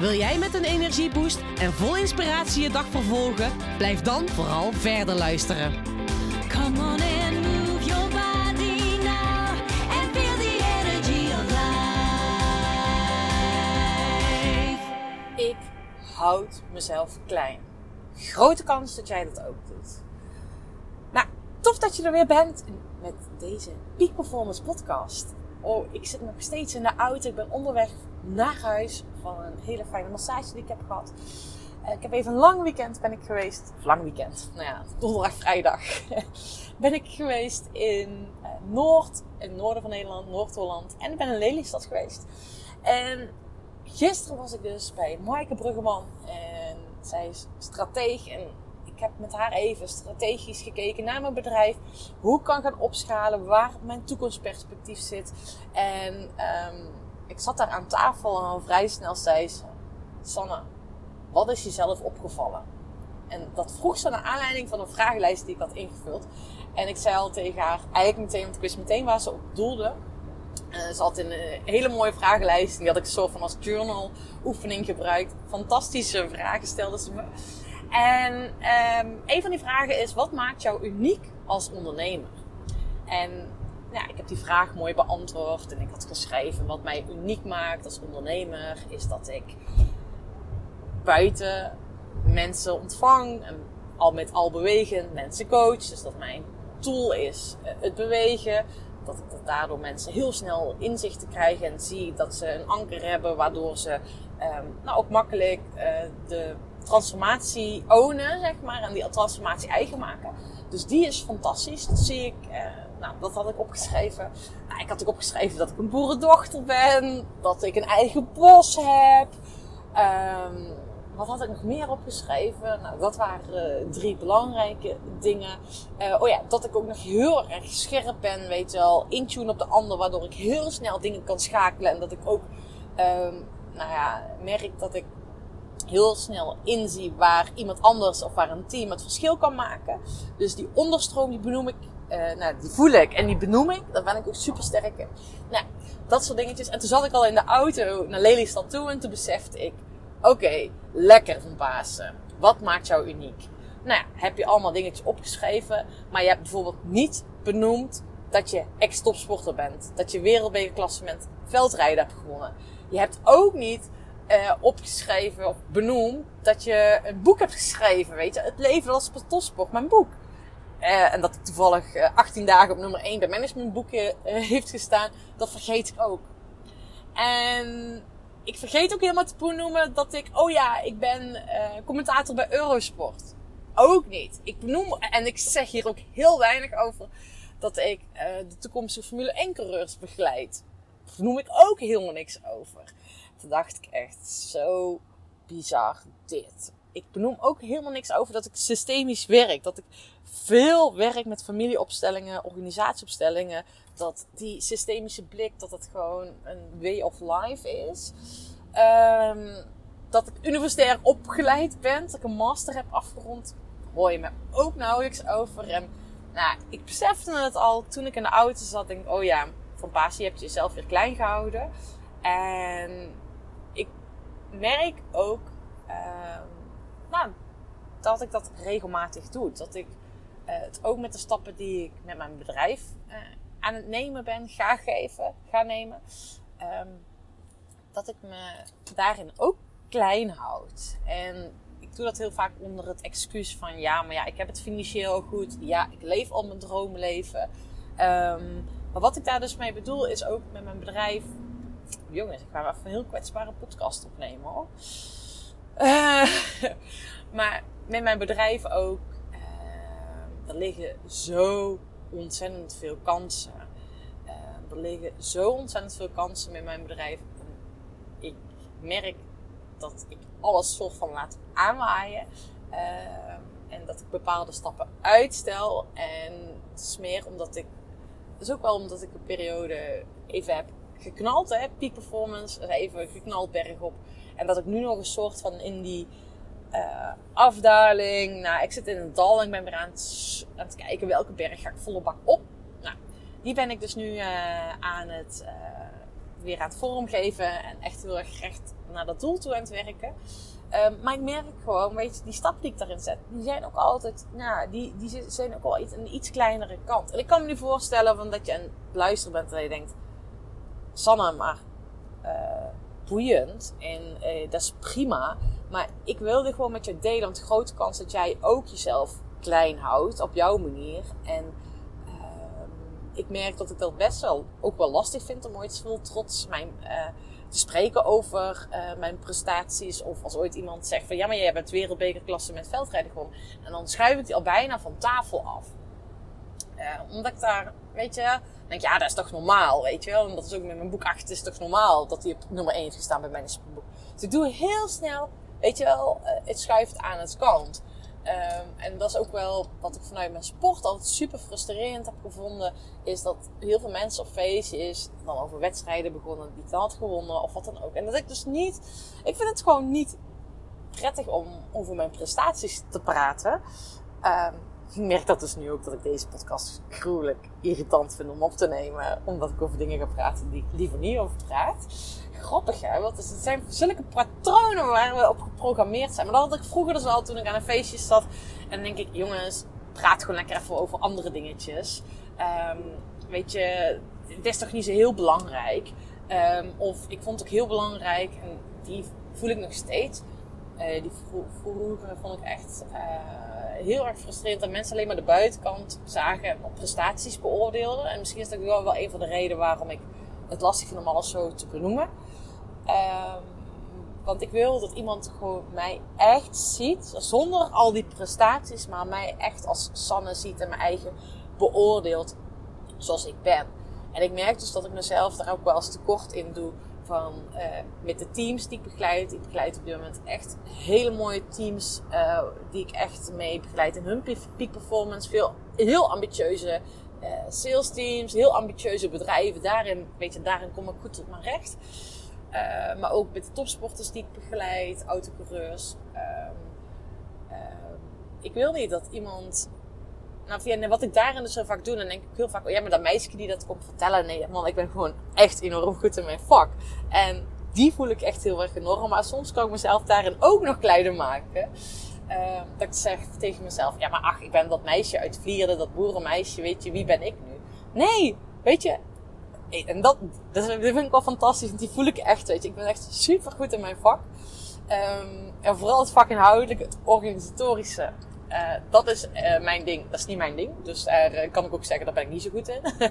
Wil jij met een energieboost en vol inspiratie je dag vervolgen? Blijf dan vooral verder luisteren. Come on and move your body now and feel the energy of life. Ik houd mezelf klein. Grote kans dat jij dat ook doet. Nou, tof dat je er weer bent met deze Peak Performance podcast. Oh, ik zit nog steeds in de auto. Ik ben onderweg naar huis van een hele fijne massage die ik heb gehad. Eh, Ik heb even een lang weekend ben ik geweest. Lang weekend. Nou ja, donderdag, vrijdag. ben ik geweest in eh, Noord, in het noorden van Nederland, Noord-Holland. En ik ben in Lelystad geweest. En gisteren was ik dus bij Maaike Bruggeman. En zij is strateeg. En ik heb met haar even strategisch gekeken naar mijn bedrijf. Hoe ik kan gaan opschalen. Waar mijn toekomstperspectief zit. En ehm, ik zat daar aan tafel en al vrij snel zei ze... Sanne, wat is jezelf opgevallen? En dat vroeg ze naar aanleiding van een vragenlijst die ik had ingevuld. En ik zei al tegen haar, eigenlijk meteen, want ik wist meteen waar ze op doelde. Eh, ze had een eh, hele mooie vragenlijst. Die had ik zo van als journal oefening gebruikt. Fantastische vragen stelde ze me. En ehm, een van die vragen is, wat maakt jou uniek als ondernemer? En ja, ik heb die vraag mooi beantwoord. En ik had geschreven, wat mij uniek maakt als ondernemer, is dat ik buiten mensen ontvang. En al met al bewegen mensen coach. Dus dat mijn tool is eh, het bewegen. Dat ik daardoor mensen heel snel inzichten krijgen en zie dat ze een anker hebben. Waardoor ze ehm, nou ook makkelijk eh, de transformatie ownen, zeg maar. En die transformatie eigen maken. Dus die is fantastisch. Dat zie ik. eh, nou, dat had ik opgeschreven. Nou, ik had ook opgeschreven dat ik een boerendochter ben. Dat ik een eigen bos heb. Ehm, wat had ik nog meer opgeschreven? Nou, dat waren eh, drie belangrijke dingen. Eh, oh ja, dat ik ook nog heel erg scherp ben, weet je wel. Intune op de ander, waardoor ik heel snel dingen kan schakelen. En dat ik ook, ehm, nou ja, merk dat ik heel snel inzie waar iemand anders of waar een team het verschil kan maken. Dus die onderstroom, die benoem ik. Eh, nou, die voel ik en die benoem ik. Daar ben ik ook super sterk in. Nou, dat soort dingetjes. En toen zat ik al in de auto naar Lelystad toe en toen besefte ik... Oké, lekker van Pasen. Wat maakt jou uniek? Nou heb je allemaal dingetjes opgeschreven. Maar je hebt bijvoorbeeld niet benoemd dat je ex-topsporter bent. Dat je wereldbekerklassement veldrijden hebt gewonnen. Je hebt ook niet eh, opgeschreven of benoemd dat je een boek hebt geschreven. Weet je, het leven als topsport, mijn boek. Eh, en dat ik toevallig eh, 18 dagen op nummer 1 bij managementboeken eh, heeft gestaan. Dat vergeet ik ook. En ik vergeet ook helemaal te benoemen dat ik, oh ja, ik ben commentator bij Eurosport. Ook niet. Ik benoem, en ik zeg hier ook heel weinig over, dat ik de toekomstige Formule 1 coureurs begeleid. Daar benoem ik ook helemaal niks over. Toen dacht ik echt, zo bizar dit. Ik benoem ook helemaal niks over dat ik systemisch werk. Dat ik veel werk met familieopstellingen, organisatieopstellingen. Dat die systemische blik, dat het gewoon een way of life is. Ehm, dat ik universitair opgeleid ben. Dat ik een master heb afgerond. Hoor je me ook nauwelijks over. En nou, ik besefte het al toen ik in de auto zat. Denk oh ja, van Pasi heb je jezelf weer klein gehouden. En ik merk ook ehm, nou, dat ik dat regelmatig doe. Dat ik eh, het ook met de stappen die ik met mijn bedrijf eh, aan het nemen ben, ga geven, ga nemen. ehm, dat ik me daarin ook klein houd. En ik doe dat heel vaak onder het excuus van ja, maar ja, ik heb het financieel goed. Ja, ik leef al mijn droomleven. Ehm, maar wat ik daar dus mee bedoel is ook met mijn bedrijf. Jongens, ik ga even een heel kwetsbare podcast opnemen hoor. Eh, maar met mijn bedrijf ook. eh, er liggen zo ontzettend veel kansen. Eh, er liggen zo ontzettend veel kansen met mijn bedrijf. Ik merk dat ik alles soort van laat aanwaaien. En dat ik bepaalde stappen uitstel. En het is omdat ik. Is ook wel omdat ik een periode even heb geknald, hè, peak performance, even geknald bergop. En dat ik nu nog een soort van in die eh, afdaling. Nou, ik zit in een dal en ik ben weer aan het, kijken welke berg ga ik volle bak op. Nou, die ben ik dus nu eh, aan het eh, weer aan het vormgeven en echt heel erg recht naar dat doel toe aan het werken. Ehm, maar ik merk gewoon, weet je, die stappen die ik daarin zet, die zijn ook altijd, nou, die, die zijn ook wel iets, een iets kleinere kant. En ik kan me nu voorstellen van dat je aan het luisteren bent en je denkt, Sanne, maar boeiend en eh, dat is prima. Maar ik wilde gewoon met je delen, want de grote kans dat jij ook jezelf klein houdt op jouw manier. En ehm, ik merk dat ik dat best wel ook wel lastig vind om ooit veel trots mijn, eh, te spreken over eh, mijn prestaties. Of als ooit iemand zegt van ja, maar jij bent wereldbekerklasse met veldrijden gewonnen. En dan schuif ik die al bijna van tafel af. Omdat ik daar, weet je, denk ja, dat is toch normaal, weet je wel. En dat is ook met mijn boek 8, het is toch normaal dat hij op nummer 1 heeft gestaan bij mijn boek. Dus ik doe heel snel, weet je wel, eh, het schuift aan het kant. Ehm, en dat is ook wel wat ik vanuit mijn sport altijd super frustrerend heb gevonden. Is dat heel veel mensen op feestjes dan over wedstrijden begonnen die ik dan had gewonnen of wat dan ook. En dat ik dus niet, ik vind het gewoon niet prettig om over mijn prestaties te praten. Ehm, ik merk dat dus nu ook dat ik deze podcast gruwelijk irritant vind om op te nemen. Omdat ik over dingen ga praten die ik liever niet over praat. Grappig hè, want het zijn zulke patronen waar we op geprogrammeerd zijn. Maar dat had ik vroeger dus al toen ik aan een feestje zat. En dan denk ik, jongens, praat gewoon lekker even over andere dingetjes. Ehm, weet je, het is toch niet zo heel belangrijk. Ehm, of ik vond het ook heel belangrijk, en die voel ik nog steeds. Eh, die vro- vroeger vond ik echt eh, heel erg frustrerend dat mensen alleen maar de buitenkant zagen en op prestaties beoordeelden. En misschien is dat wel, wel een van de redenen waarom ik het lastig vind om alles zo te benoemen. Ehm, want ik wil dat iemand gewoon mij echt ziet, zonder al die prestaties, maar mij echt als Sanne ziet en mijn eigen beoordeelt zoals ik ben. En ik merk dus dat ik mezelf daar ook wel eens tekort in doe. Van, eh, met de teams die ik begeleid. Ik begeleid op dit moment echt hele mooie teams. eh, die ik echt mee begeleid in hun peak performance. Veel, heel ambitieuze eh, sales teams. Heel ambitieuze bedrijven. Daarin, weet je, daarin kom ik goed tot mijn recht. Maar ook met de topsporters die ik begeleid. Autocoureurs. Ehm, ehm, ik wil niet dat iemand nou, wat ik daarin dus zo vaak doe, dan denk ik heel vaak, oh ja, maar dat meisje die dat komt vertellen. Nee, man, ik ben gewoon echt enorm goed in mijn vak. En die voel ik echt heel erg enorm. Maar soms kan ik mezelf daarin ook nog kleiner maken. Uh, dat ik zeg tegen mezelf, ja, maar ach, ik ben dat meisje uit Vlieren, dat boerenmeisje, weet je, wie ben ik nu? Nee, weet je, en dat, dat vind ik wel fantastisch, want die voel ik echt, weet je. Ik ben echt super goed in mijn vak. Um, en vooral het vakinhoudelijke, het organisatorische. Uh, dat is uh, mijn ding. Dat is niet mijn ding. Dus daar uh, kan ik ook zeggen, daar ben ik niet zo goed in.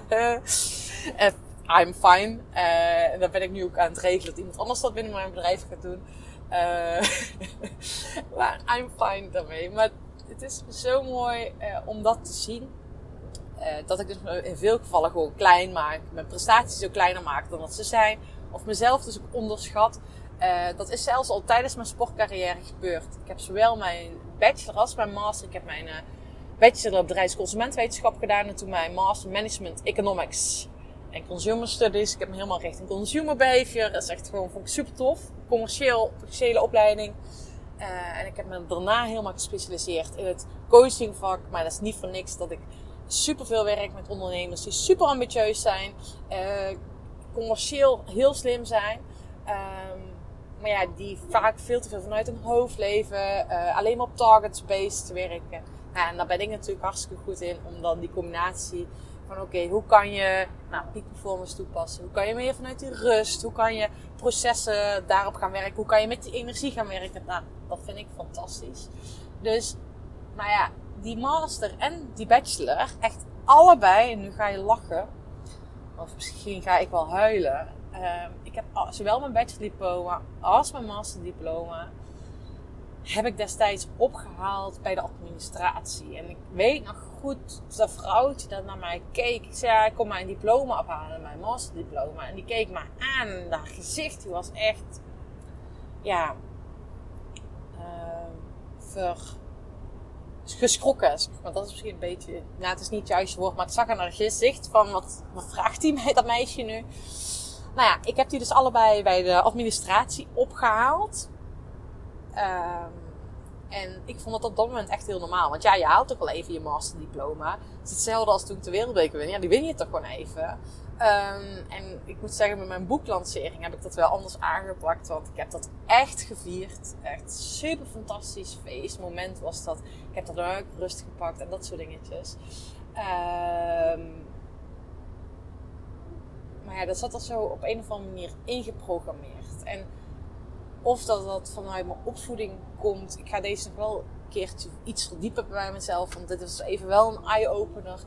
I'm fine. en daar ben ik nu ook aan het regelen dat iemand anders dat binnen mijn bedrijf gaat doen. maar I'm fine daarmee. Maar het is zo mooi om dat te zien. dat ik dus in veel gevallen gewoon klein maak. Mijn prestaties ook kleiner maak dan dat ze zijn. Of mezelf dus ook onderschat. Uh, dat is zelfs al tijdens mijn sportcarrière gebeurd. Ik heb zowel mijn bachelor als mijn master. Ik heb mijn uh, bachelor bedrijfsconsumentwetenschap gedaan. En toen mijn master management economics en consumer studies. Ik heb me helemaal richting consumer behavior. Dat is echt gewoon vond ik super tof. Commercieel, commerciële opleiding. Uh, en ik heb me daarna helemaal gespecialiseerd in het coachingvak. Maar dat is niet voor niks dat ik super veel werk met ondernemers die super ambitieus zijn. commercieel heel slim zijn. Um, maar ja, die vaak veel te veel vanuit hun hoofd leven. Uh, alleen maar op targets-based werken. En daar ben ik natuurlijk hartstikke goed in. Om dan die combinatie van oké, hoe kan je nou, peak performance toepassen? Hoe kan je meer vanuit die rust? Hoe kan je processen daarop gaan werken? Hoe kan je met die energie gaan werken? Nou, dat vind ik fantastisch. Dus, nou ja, die master en die bachelor, echt allebei, en nu ga je lachen. Of misschien ga ik wel huilen. Uh, ik heb zowel mijn bachelordiploma als mijn masterdiploma heb ik destijds opgehaald bij de administratie. En ik weet nog goed dat vrouwtje dat naar mij keek. Ik zei, ik kom mijn diploma ophalen, mijn masterdiploma. En die keek me aan en haar gezicht die was echt, ja, uh, ver, geschrokken. Maar dat is misschien een beetje, nou het is niet het juiste woord, maar ik zag aan haar gezicht van wat, wat vraagt die mij, dat meisje nu? Nou ja, ik heb die dus allebei bij de administratie opgehaald. Ehm, en ik vond dat op dat moment echt heel normaal. Want ja, je haalt toch wel even je masterdiploma. Het is hetzelfde als toen ik de wereldbeker win. Ja, die win je toch gewoon even. Ehm, en ik moet zeggen, met mijn boeklancering heb ik dat wel anders aangepakt. Want ik heb dat echt gevierd. Echt super fantastisch feestmoment was dat. Ik heb dat ook rust gepakt en dat soort dingetjes. Ehm, maar ja, dat zat er zo op een of andere manier ingeprogrammeerd. En of dat dat vanuit mijn opvoeding komt. Ik ga deze nog wel een keertje iets verdiepen bij mezelf. Want dit is even wel een eye-opener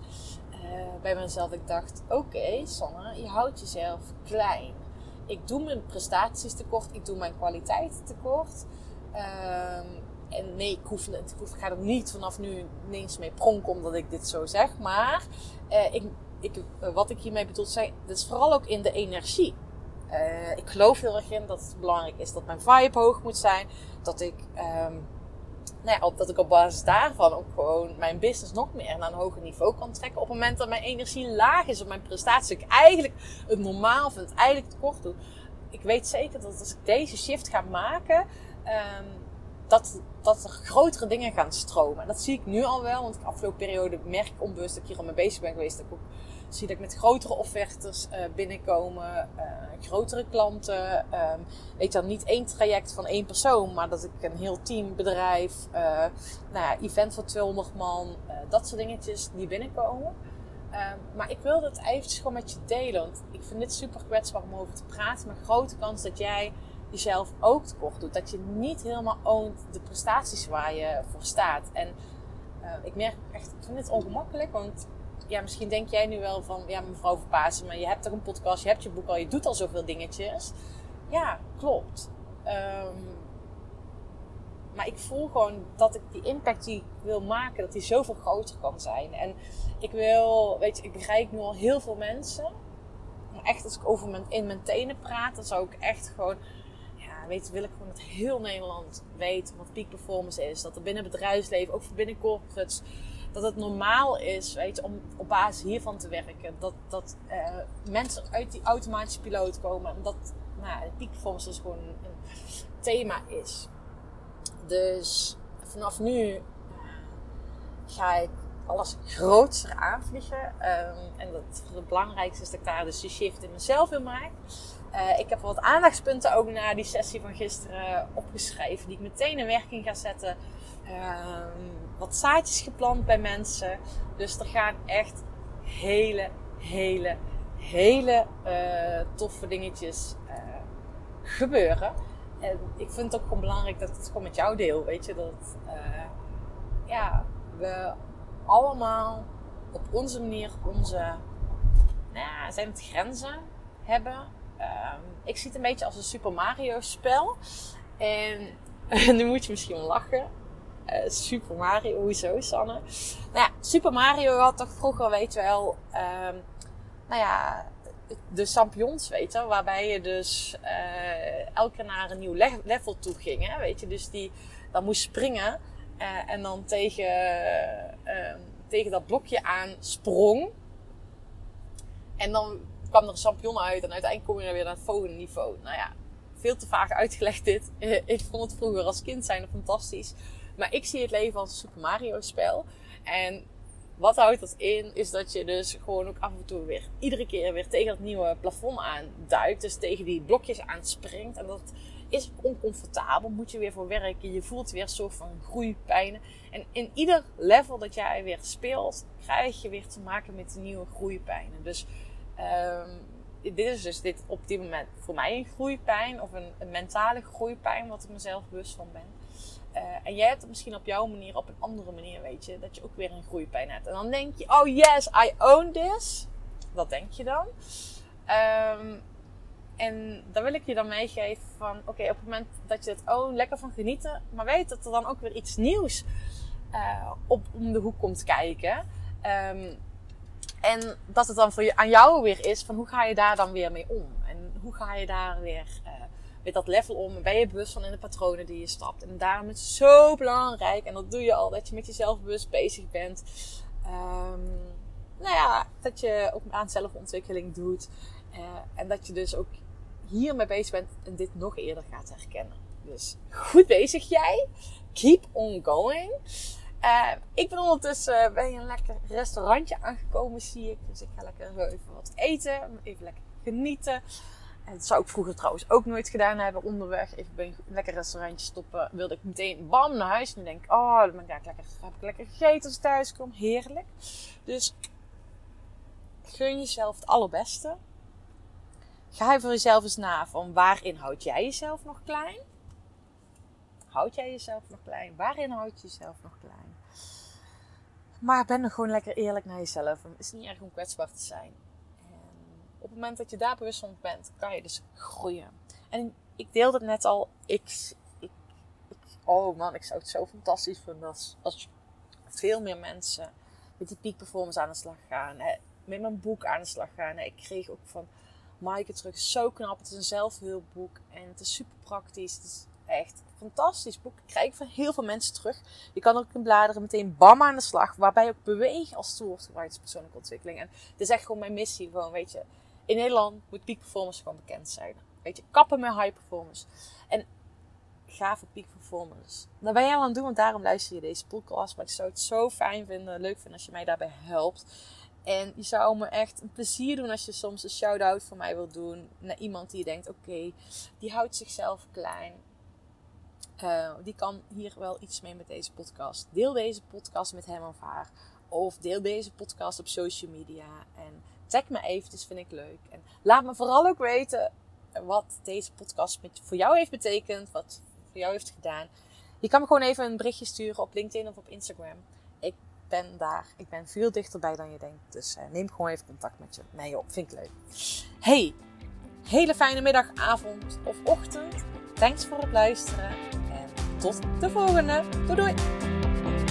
uh, bij mezelf. Ik dacht, oké Sanne, je houdt jezelf klein. Ik doe mijn prestaties tekort. Ik doe mijn kwaliteit tekort. Ehm, en nee, ik, hoef, ik, hoef, ik ga er niet vanaf nu ineens mee pronken omdat ik dit zo zeg. Maar uh, ik, ik, uh, wat ik hiermee bedoel, zijn, dat is vooral ook in de energie. Uh, ik geloof heel erg in dat het belangrijk is dat mijn vibe hoog moet zijn. Dat ik, um, nou ja, dat ik op basis daarvan ook gewoon mijn business nog meer naar een hoger niveau kan trekken. Op het moment dat mijn energie laag is op mijn prestatie. Ik eigenlijk het normaal vind, eigenlijk tekort doe. Ik weet zeker dat als ik deze shift ga maken, um, dat, dat er grotere dingen gaan stromen. En dat zie ik nu al wel, want de afgelopen periode merk ik onbewust dat ik hier al mee bezig ben geweest. Dat ik ook zie dat ik met grotere offertes uh, binnenkomen, uh, grotere klanten. Um, weet dan niet één traject van één persoon, maar dat ik een heel team bedrijf, uh, nou ja, event van 200 man, dat soort dingetjes die binnenkomen. Um, maar ik wilde het eventjes gewoon met je delen, want ik vind dit super kwetsbaar om over te praten. Maar grote kans dat jij jezelf ook tekort doet. Dat je niet helemaal oont de prestaties waar je voor staat. En ik merk echt, ik vind het ongemakkelijk, want ja, misschien denk jij nu wel van, ja, mevrouw Verpaasen, maar je hebt toch een podcast, je hebt je boek al, je doet al zoveel dingetjes. Ja, klopt. Um, maar ik voel gewoon dat ik die impact die ik wil maken, dat die zoveel groter kan zijn. En ik wil, weet je, ik begrijp nu al heel veel mensen. Maar echt, als ik over mijn, in mijn tenen praat, dan zou ik echt gewoon, ja, weet wil ik gewoon dat heel Nederland weet wat peak performance is. Dat er binnen bedrijfsleven, ook voor binnen corporates, dat het normaal is weet je, om op basis hiervan te werken. Dat, dat uh, mensen uit die automatische piloot komen. En dat nou, peak performance dus gewoon een, thema is. Dus vanaf nu uh, ga ik alles groter aanvliegen. Um, en dat, het belangrijkste is dat ik daar dus die shift in mezelf in maak. Uh, ik heb wat aandachtspunten ook na die sessie van gisteren opgeschreven. Die ik meteen in werking ga zetten. Um, wat zaadjes geplant bij mensen. Dus er gaan echt hele, hele, hele uh, toffe dingetjes uh, gebeuren. En ik vind het ook gewoon belangrijk dat het gewoon met jou deel. Weet je, dat uh, ja, we allemaal op onze manier onze, nou zijn het grenzen hebben. Um, ik zie het een beetje als een Super Mario spel. En nu moet je misschien lachen. Uh, Super Mario, hoezo Sanne? Nou ja, Super Mario had toch vroeger, weet je wel, um, nou ja, de champions, weet je, waarbij je dus uh, elke keer naar een nieuw level toe ging, hè, weet je, dus die dan moest springen uh, en dan tegen, uh, tegen dat blokje aan sprong. En dan kwam er een champion uit en uiteindelijk kom je weer naar het volgende niveau. Nou ja, veel te vaak uitgelegd dit. ik vond het vroeger als kind zijn fantastisch. Maar ik zie het leven als een Super Mario spel. En wat houdt dat in? Is dat je dus gewoon ook af en toe weer, iedere keer weer tegen het nieuwe plafond aanduikt. Dus tegen die blokjes aanspringt. En dat is oncomfortabel. Moet je weer voor werken. Je voelt weer soort van groeipijnen. En in ieder level dat jij weer speelt, krijg je weer te maken met nieuwe groeipijnen. Dus um, dit is dus dit op dit moment voor mij een groeipijn. Of een, een mentale groeipijn, wat ik mezelf bewust van ben. Uh, en jij hebt het misschien op jouw manier, op een andere manier, weet je, dat je ook weer een groeipijn hebt. En dan denk je, oh yes, I own this. Dat denk je dan. Um, en daar wil ik je dan meegeven van, oké, op het moment dat je het own, lekker van genieten. Maar weet dat er dan ook weer iets nieuws uh, op om de hoek komt kijken. Um, en dat het dan voor je, aan jou weer is van hoe ga je daar dan weer mee om? En hoe ga je daar weer met dat level om. Ben je bewust van in de patronen die je stapt. En daarom is het zo belangrijk. En dat doe je al, dat je met jezelf bewust bezig bent. Ehm, nou ja, dat je ook aan zelfontwikkeling doet. Eh, en dat je dus ook hiermee bezig bent en dit nog eerder gaat herkennen. Dus goed bezig jij. Keep on going. Uh, ik ben ondertussen bij een lekker restaurantje aangekomen, zie ik. Dus ik ga lekker even wat eten. Even lekker genieten. En dat zou ik vroeger trouwens ook nooit gedaan hebben onderweg. Even bij een lekker restaurantje stoppen. Wilde ik meteen bam naar huis. Nu denk ik, oh, dan ben ik lekker, heb ik lekker gegeten als ik thuis kom. Heerlijk. Dus gun jezelf het allerbeste. Ga voor jezelf eens na van waarin houd jij jezelf nog klein? Houd jij jezelf nog klein? Waarin houd je jezelf nog klein? Maar ben er gewoon lekker eerlijk naar jezelf. Het is niet erg om kwetsbaar te zijn. Op het moment dat je daar bewust van bent, kan je dus groeien. En ik deelde het net al. Ik, oh man, ik zou het zo fantastisch vinden als, als veel meer mensen met die peak performance aan de slag gaan. Hè, met mijn boek aan de slag gaan. Ik kreeg ook van Maaike terug. Zo knap. Het is een zelfhulpboek. En het is super praktisch. Het is echt een fantastisch boek. Ik krijg van heel veel mensen terug. Je kan ook in bladeren meteen bam aan de slag. Waarbij ook bewegen als tool gebruikt persoonlijke ontwikkeling. En het is echt gewoon mijn missie. Gewoon, weet je. In Nederland moet peak performance gewoon bekend zijn. Weet je, kappen met high performance. En ga voor peak performance. Dat ben jij al aan het doen, want daarom luister je deze podcast. Maar ik zou het zo fijn vinden, leuk vinden als je mij daarbij helpt. En je zou me echt een plezier doen als je soms een shout-out voor mij wilt doen. Naar iemand die je denkt, oké, die houdt zichzelf klein. Uh, die kan hier wel iets mee met deze podcast. Deel deze podcast met hem of haar. Of deel deze podcast op social media. En tag me eventjes, vind ik leuk. En laat me vooral ook weten wat deze podcast met, voor jou heeft betekend. Wat voor jou heeft gedaan. Je kan me gewoon even een berichtje sturen op LinkedIn of op Instagram. Ik ben daar. Ik ben veel dichterbij dan je denkt. Dus uh, neem gewoon even contact met je, mij op. Vind ik leuk. Hey, hele fijne middag, avond of ochtend. Thanks voor het luisteren. En tot de volgende. Doei doei.